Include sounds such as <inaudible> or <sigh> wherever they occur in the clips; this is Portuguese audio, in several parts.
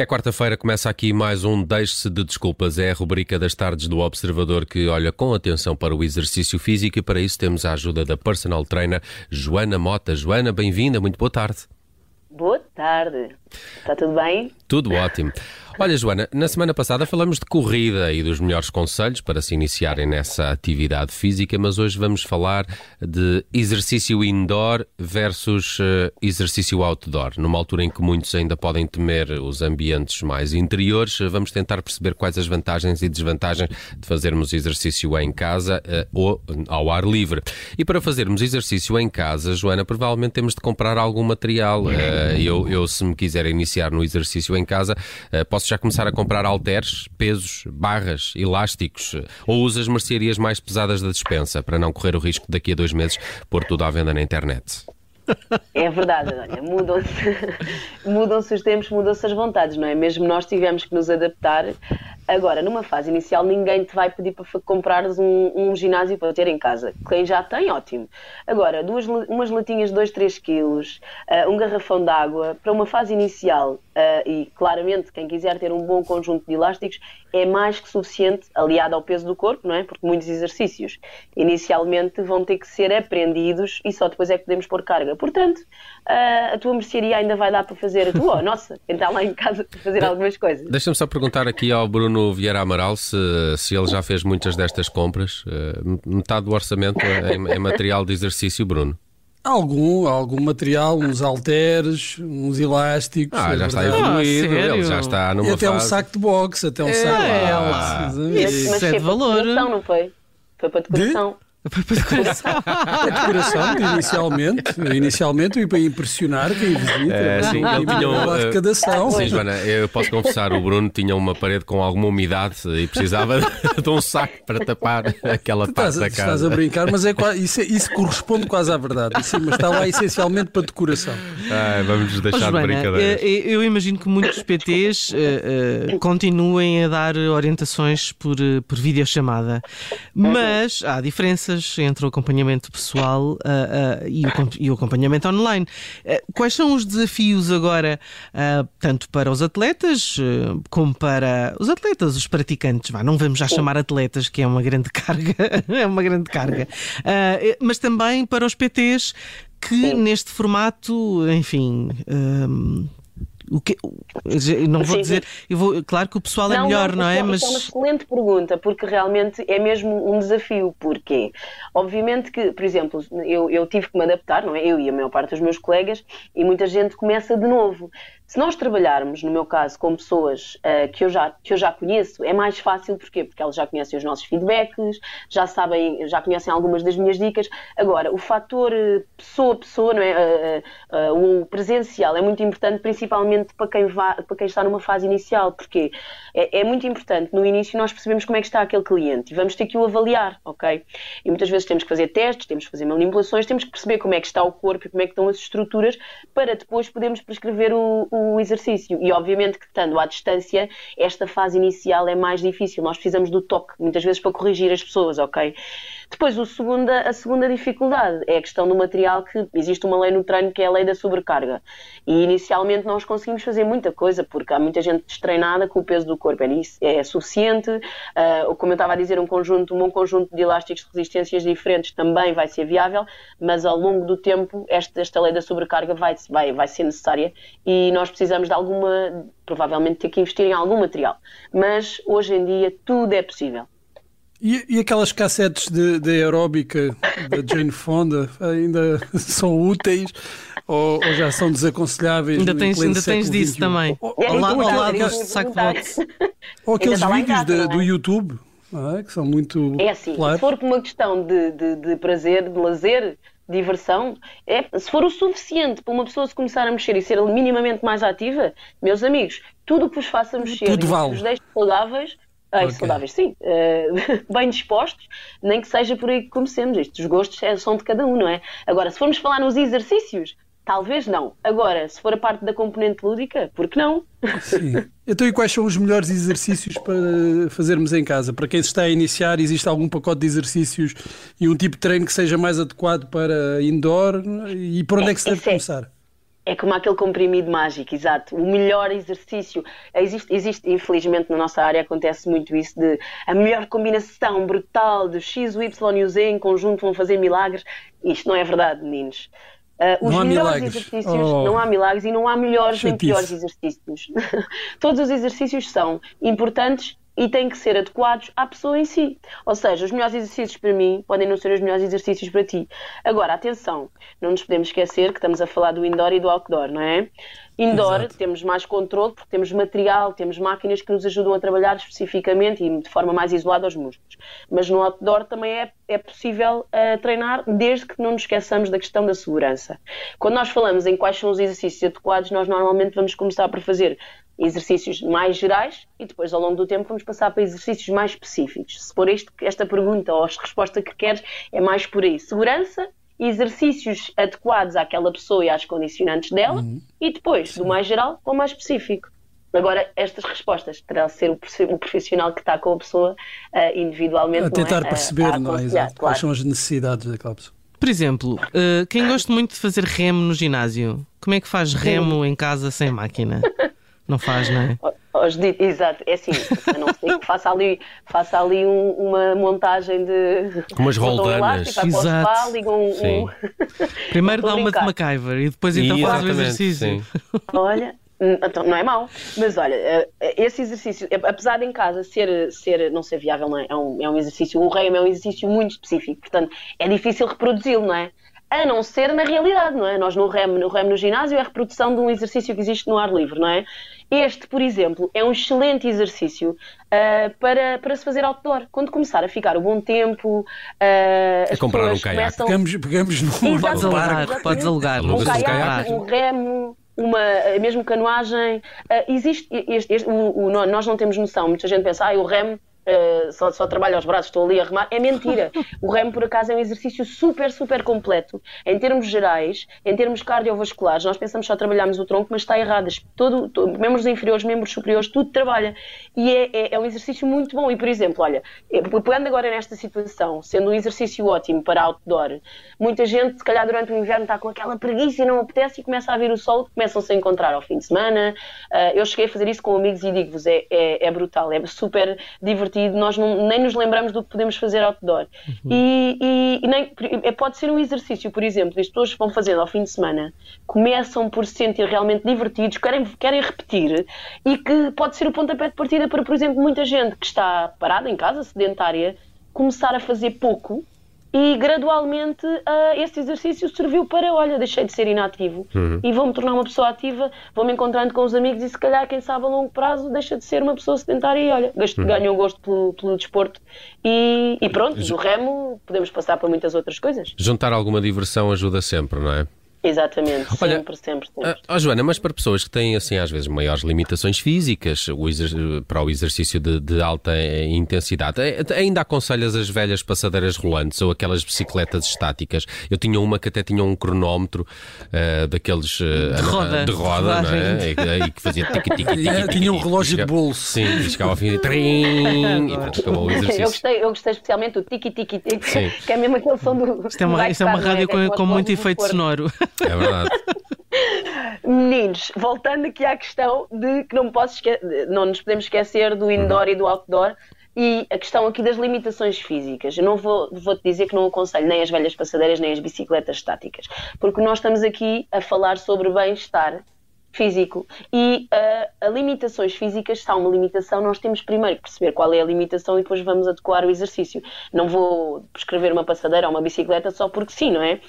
É quarta-feira, começa aqui mais um Deixe-se de Desculpas. É a rubrica das tardes do Observador que olha com atenção para o exercício físico e para isso temos a ajuda da personal trainer Joana Mota. Joana, bem-vinda, muito boa tarde. Boa tarde. Está tudo bem? Tudo ótimo. Olha, Joana, na semana passada falamos de corrida e dos melhores conselhos para se iniciarem nessa atividade física, mas hoje vamos falar de exercício indoor versus uh, exercício outdoor. Numa altura em que muitos ainda podem temer os ambientes mais interiores, vamos tentar perceber quais as vantagens e desvantagens de fazermos exercício em casa uh, ou ao ar livre. E para fazermos exercício em casa, Joana, provavelmente temos de comprar algum material. Eu, eu, se me quiser iniciar no exercício em casa, posso já começar a comprar halteres, pesos, barras, elásticos ou usas mercearias mais pesadas da dispensa para não correr o risco daqui a dois meses pôr tudo à venda na internet? É verdade, olha, mudam-se <laughs> mudam os tempos, mudam-se as vontades, não é? Mesmo nós tivemos que nos adaptar Agora, numa fase inicial, ninguém te vai pedir para comprares um, um ginásio para ter em casa. Quem já tem, ótimo. Agora, duas, umas latinhas de 2, 3 quilos, uh, um garrafão de água, para uma fase inicial, uh, e claramente quem quiser ter um bom conjunto de elásticos, é mais que suficiente, aliado ao peso do corpo, não é? Porque muitos exercícios inicialmente vão ter que ser aprendidos e só depois é que podemos pôr carga. Portanto, uh, a tua mercearia ainda vai dar para fazer a tua, <laughs> nossa, entrar lá em casa para fazer algumas coisas. Deixa-me só perguntar aqui ao Bruno Bruno Vieira Amaral se, se ele já fez muitas destas compras. Uh, metade do orçamento é, é material de exercício, Bruno. Algum, algum material, uns halteres, uns elásticos. Ah, é já está evoluído, ah, ele já está numa e até fase... um saco de boxe, até um é, saco de boxe. Mas, mas é de valor. Não foi? Foi para decoração. De? Para decoração. <laughs> a decoração, inicialmente, inicialmente e para impressionar quem visita. É, sim, ele tinha uma arrecadação. Sim, Joana, eu posso confessar, o Bruno tinha uma parede com alguma umidade e precisava <laughs> de um saco para tapar aquela tu parte estás, da casa. Estás a brincar, mas é, isso, isso corresponde quase à verdade. Sim, mas está lá essencialmente para decoração. Ai, vamos deixar oh, Joana, de brincadeiras. Eu imagino que muitos PTs uh, uh, continuem a dar orientações por, por videochamada, mas há diferença entre o acompanhamento pessoal uh, uh, e, o, e, o, acompanhamento online. Uh, quais são os desafios agora, tanto para os atletas como para os atletas, os praticantes? Vá, não vamos já chamar atletas, que é uma grande carga, <laughs> é uma grande carga, mas também para os PTs que neste formato, enfim, o que, não vou dizer, eu vou, claro que o pessoal é não, é melhor, não, não é? Mas... é uma excelente pergunta, porque realmente é mesmo um desafio. Porquê? Obviamente que, por exemplo, eu, eu tive que me adaptar, não é? Eu e a maior parte dos meus colegas, e muita gente começa de novo. Se nós trabalharmos, no meu caso, com pessoas uh, que, eu já, que eu já conheço, é mais fácil, porquê? Porque elas já conhecem os nossos feedbacks, já sabem, já conhecem algumas das minhas dicas. Agora, o fator uh, pessoa a pessoa, não é? Uh, o presencial é muito importante, principalmente para quem, vá, para quem está numa fase inicial, porque é, é, muito importante no início nós percebemos como é que está aquele cliente e vamos ter que o avaliar, ok? E muitas vezes temos que fazer testes, temos que fazer manipulações, temos que perceber como é que está o corpo e como é que estão as estruturas para depois podermos prescrever o, o exercício. E obviamente que estando à distância, esta fase inicial é mais difícil. Nós precisamos do toque, muitas vezes para corrigir as pessoas, ok? Depois, o segunda, a segunda dificuldade é a questão do material, que existe uma lei no treino que é a lei da sobrecarga. E inicialmente nós conseguimos fazer muita coisa, porque há muita gente destreinada com o peso do corpo. É, é suficiente. Uh, como eu estava a dizer, um conjunto, um bom conjunto de elásticos de resistências diferentes também vai ser viável, mas ao longo do tempo esta, esta lei da sobrecarga vai, vai, vai ser necessária e nós precisamos de alguma, provavelmente ter que investir em algum material. Mas hoje em dia tudo é possível. E, e, aquelas cassetes de, de aeróbica da Jane Fonda ainda <laughs> são úteis ou, ou já são desaconselháveis? Ainda tens, ainda tens disso também. Ou, ao, ao lado do saco de. Ou aqueles vídeos de, do YouTube. É? que são muito. É assim, claros. se for por uma questão de, de, de prazer, de lazer, diversão, é, se for o suficiente para uma pessoa se começar a mexer e ser minimamente mais ativa, meus amigos, tudo o que vos faça mexer tudo e vale. vos deixe saudáveis, é, okay. saudáveis, sim, uh, <laughs> bem dispostos, nem que seja por aí que comecemos. Estes gostos é, são de cada um, não é? Agora, se formos falar nos exercícios, talvez não. Agora, se for a parte da componente lúdica, por que não? <laughs> Sim. Então, e quais são os melhores exercícios para fazermos em casa? Para quem se está a iniciar, existe algum pacote de exercícios e um tipo de treino que seja mais adequado para indoor? E por onde é, é que se deve é, começar? É como aquele comprimido mágico, exato. O melhor exercício. Existe, existe, infelizmente, na nossa área acontece muito isso de a melhor combinação brutal de X, o Y e o Z em conjunto vão fazer milagres. Isto não é verdade, meninos. Uh, os não há melhores exercícios, Oh. não há milagres e não há melhores nem piores exercícios. <laughs> Todos os exercícios são importantes e têm que ser adequados à pessoa em si. Ou seja, os melhores exercícios para mim podem não ser os melhores exercícios para ti. Agora, atenção, não nos podemos esquecer que estamos a falar do indoor e do outdoor, não é? Indoor Exato. temos mais controle porque temos material, temos máquinas que nos ajudam a trabalhar especificamente e de forma mais isolada aos músculos. Mas no outdoor também é, é possível eh, treinar desde que não nos esqueçamos da questão da segurança. Quando nós falamos em quais são os exercícios adequados, nós normalmente vamos começar por fazer exercícios mais gerais e depois ao longo do tempo vamos passar para exercícios mais específicos. Se for este, esta pergunta ou a resposta que queres, é mais por aí. Segurança, exercícios adequados àquela pessoa e às condicionantes dela e depois, do mais geral para o mais específico. Agora, estas respostas terá de ser o profissional que está com a pessoa ah, individualmente. A não é? tentar Ah, perceber, a não é? Exato. Quais claro. são as necessidades daquela pessoa. Por exemplo, eh, quem gosta muito de fazer remo no ginásio, como é que faz remo em casa sem máquina? Não faz, não é? <laughs> Aos Exato, é assim, a não ser que faça ali, faça ali um- uma montagem de. Com umas um roldanas. o Exato. spa, ligam um- Sim. Primeiro <laughs> dá uma de. MacGyver e depois então faz o exercício. sim. <laughs> Olha, hum, então não é mau, mas olha, eh, esse exercício, eh, apesar de em casa ser, ser não ser viável, não é? É, um, é um exercício, o remo é um exercício muito específico, portanto é difícil reproduzi-lo, não é? A não ser na realidade, não é? Nós no remo, no remo no ginásio é a reprodução de um exercício que existe no ar livre, não é? Este, por exemplo, é um excelente exercício ah, para, para se fazer outdoor. Quando começar a ficar o bom tempo, ah, as comprar um caiaque. começam... Pegamos, pegamos no, Exato. Podes no alugar, barco. podes alugar. um um caiaque, um remo, uma, mesmo canoagem. Ah, existe este, este- o- o- nó- nós não temos noção. Muita gente pensa, ah, o remo ah, só, só trabalho aos braços, estou ali a remar. É mentira. O remo, por acaso, é um exercício super, super completo. Em termos gerais, em termos cardiovasculares, nós pensamos só trabalhamos o tronco, mas está errado. Todo, todo- membros inferiores, membros superiores, tudo trabalha. E é, é- é um exercício muito bom. E, por exemplo, olha, eh, pegando agora nesta situação, sendo um exercício ótimo para outdoor, muita gente, se calhar durante o inverno, está com aquela preguiça e não apetece e começa a vir o sol, começam-se a encontrar ao fim de semana. Ah, eu cheguei a fazer isso com amigos e digo-vos, é, é, é brutal, é super divertido, nós não- nem nos lembramos do que podemos fazer outdoor. E, e- e nem, é- pode ser um exercício, por exemplo, as pessoas vão fazendo ao fim de semana, começam por se sentir realmente divertidos, querem, querem repetir e que pode ser o pontapé de partida para, por exemplo, muita gente que está parada em casa, sedentária, começar a fazer pouco e gradualmente ah, esse exercício serviu para, olha, deixei de ser inativo e vou-me tornar uma pessoa ativa, vou-me encontrando com os amigos e se calhar, quem sabe, a longo prazo deixa de ser uma pessoa sedentária e, olha, gasto- ganha o gosto pelo, pelo desporto e, e pronto, do remo podemos passar para muitas outras coisas. Juntar alguma diversão ajuda sempre, não é? Exatamente, Olha, sempre, sempre, sempre. Ah, ó, Joana, mas para pessoas que têm, assim, às vezes, maiores limitações físicas o para o exercício de, de alta eh, intensidade, eh, ainda aconselhas as velhas passadeiras rolantes ou aquelas bicicletas estáticas? Eu tinha uma que até tinha um cronómetro eh, daqueles eh, De roda, de roda, de não é? E, e que fazia tic tic tic Tinha- tic, um tic, relógio de bolso. Sim, e chegava ao fim e trim, e pronto, acabou o Eu exercício. gostei, eu gostei especialmente do tiki-tiki-tiki, Sim. que é mesmo aquele som do. Isto é uma, isto é uma Raikkonen, rádio é? com, é com muito efeito sonoro. É verdade. Meninos, voltando aqui à questão de que não, posso não nos podemos esquecer do indoor e do outdoor e a questão aqui das limitações físicas. Eu não vou, vou-te dizer que não aconselho nem as velhas passadeiras nem as bicicletas estáticas, porque nós estamos aqui a falar sobre bem-estar físico e ah, a limitações físicas, se há uma limitação, nós temos primeiro que perceber qual é a limitação e depois vamos adequar o exercício. Não vou prescrever uma passadeira ou uma bicicleta só porque sim, não é?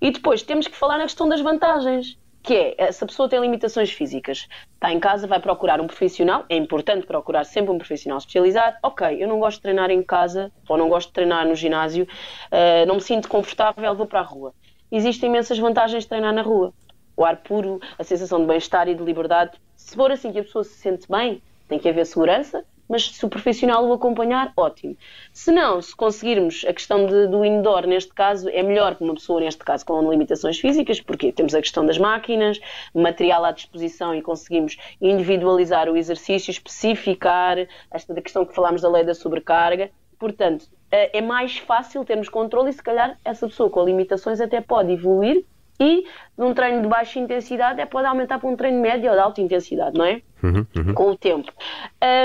E depois temos que falar na questão das vantagens que é, se a pessoa tem limitações físicas, está em casa, vai procurar um profissional, é importante procurar sempre um profissional especializado. Ok, eu não gosto de treinar em casa, ou não gosto de treinar no ginásio, ah, não me sinto confortável, vou para a rua. Existem imensas vantagens de treinar na rua. O ar puro, a sensação de bem-estar e de liberdade. Se for assim que a pessoa se sente bem, tem que haver segurança, mas se o profissional o acompanhar, ótimo. Se não, se conseguirmos a questão de- do indoor, neste caso, é melhor que uma pessoa, neste caso, com limitações físicas, porque temos a questão das máquinas, material à disposição e conseguimos individualizar o exercício, especificar esta da questão que falámos da lei da sobrecarga. Portanto, eh, é mais fácil termos controle e, se calhar, essa pessoa com limitações até pode evoluir E num treino de baixa intensidade é pode aumentar para um treino médio ou de alta intensidade, não é? Uhum, uhum. Com o tempo.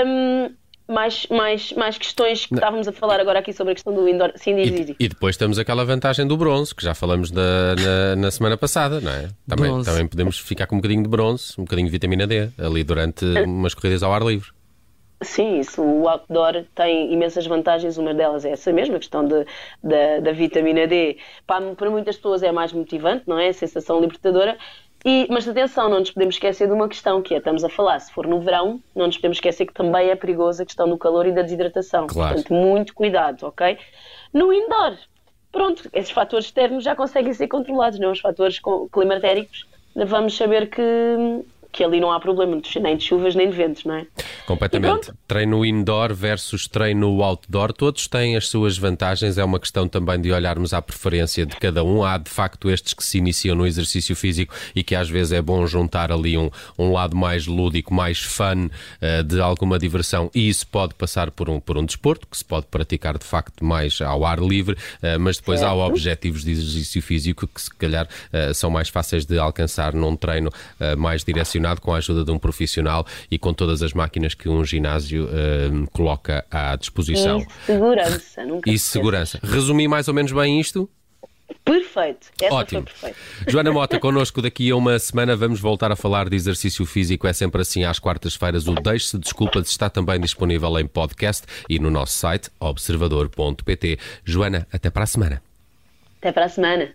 Um, mais, mais, mais questões que não. estávamos a falar agora aqui sobre a questão do indoor. Sim, diz, e, e depois temos aquela vantagem do bronze, que já falamos na, na, na semana passada, não é? Também, também podemos ficar com um bocadinho de bronze, um bocadinho de vitamina D, ali durante <laughs> umas corridas ao ar livre. Sim, isso, o outdoor tem imensas vantagens, uma delas é essa mesma, a questão de, de da vitamina D. Para, para muitas pessoas é mais motivante, não é? A sensação libertadora, e, mas atenção, não nos podemos esquecer de uma questão que é, estamos a falar, se for no verão, não nos podemos esquecer que também é perigosa a questão do calor e da desidratação. Claro. Portanto, muito cuidado, ok? No indoor, pronto, esses fatores externos já conseguem ser controlados, não? É? Os fatores climatéricos, vamos saber que que ali não há problema nem de chuvas nem de ventos, não é? Completamente. Treino indoor versus treino outdoor, todos têm as suas vantagens, é uma questão também de olharmos à preferência de cada um. Há de facto estes que se iniciam no exercício físico e que às vezes é bom juntar ali um, um lado mais lúdico, mais fun, uh, de alguma diversão, e isso pode passar por um, por um desporto, que se pode praticar de facto mais ao ar livre, uh, mas depois certo. há objetivos de exercício físico que se calhar uh, são mais fáceis de alcançar num treino mais direcionado com a ajuda de um profissional e com todas as máquinas que um ginásio uh, coloca à disposição. E segurança, nunca E segurança. Resumi mais ou menos bem isto? Perfeito. Essa Ótimo. Joana Mota, <laughs> connosco daqui a uma semana vamos voltar a falar de exercício físico. É sempre assim às quartas-feiras. O Deixe-se Desculpas está também disponível em podcast e no nosso site observador.pt. Joana, até para a semana. Até para a semana.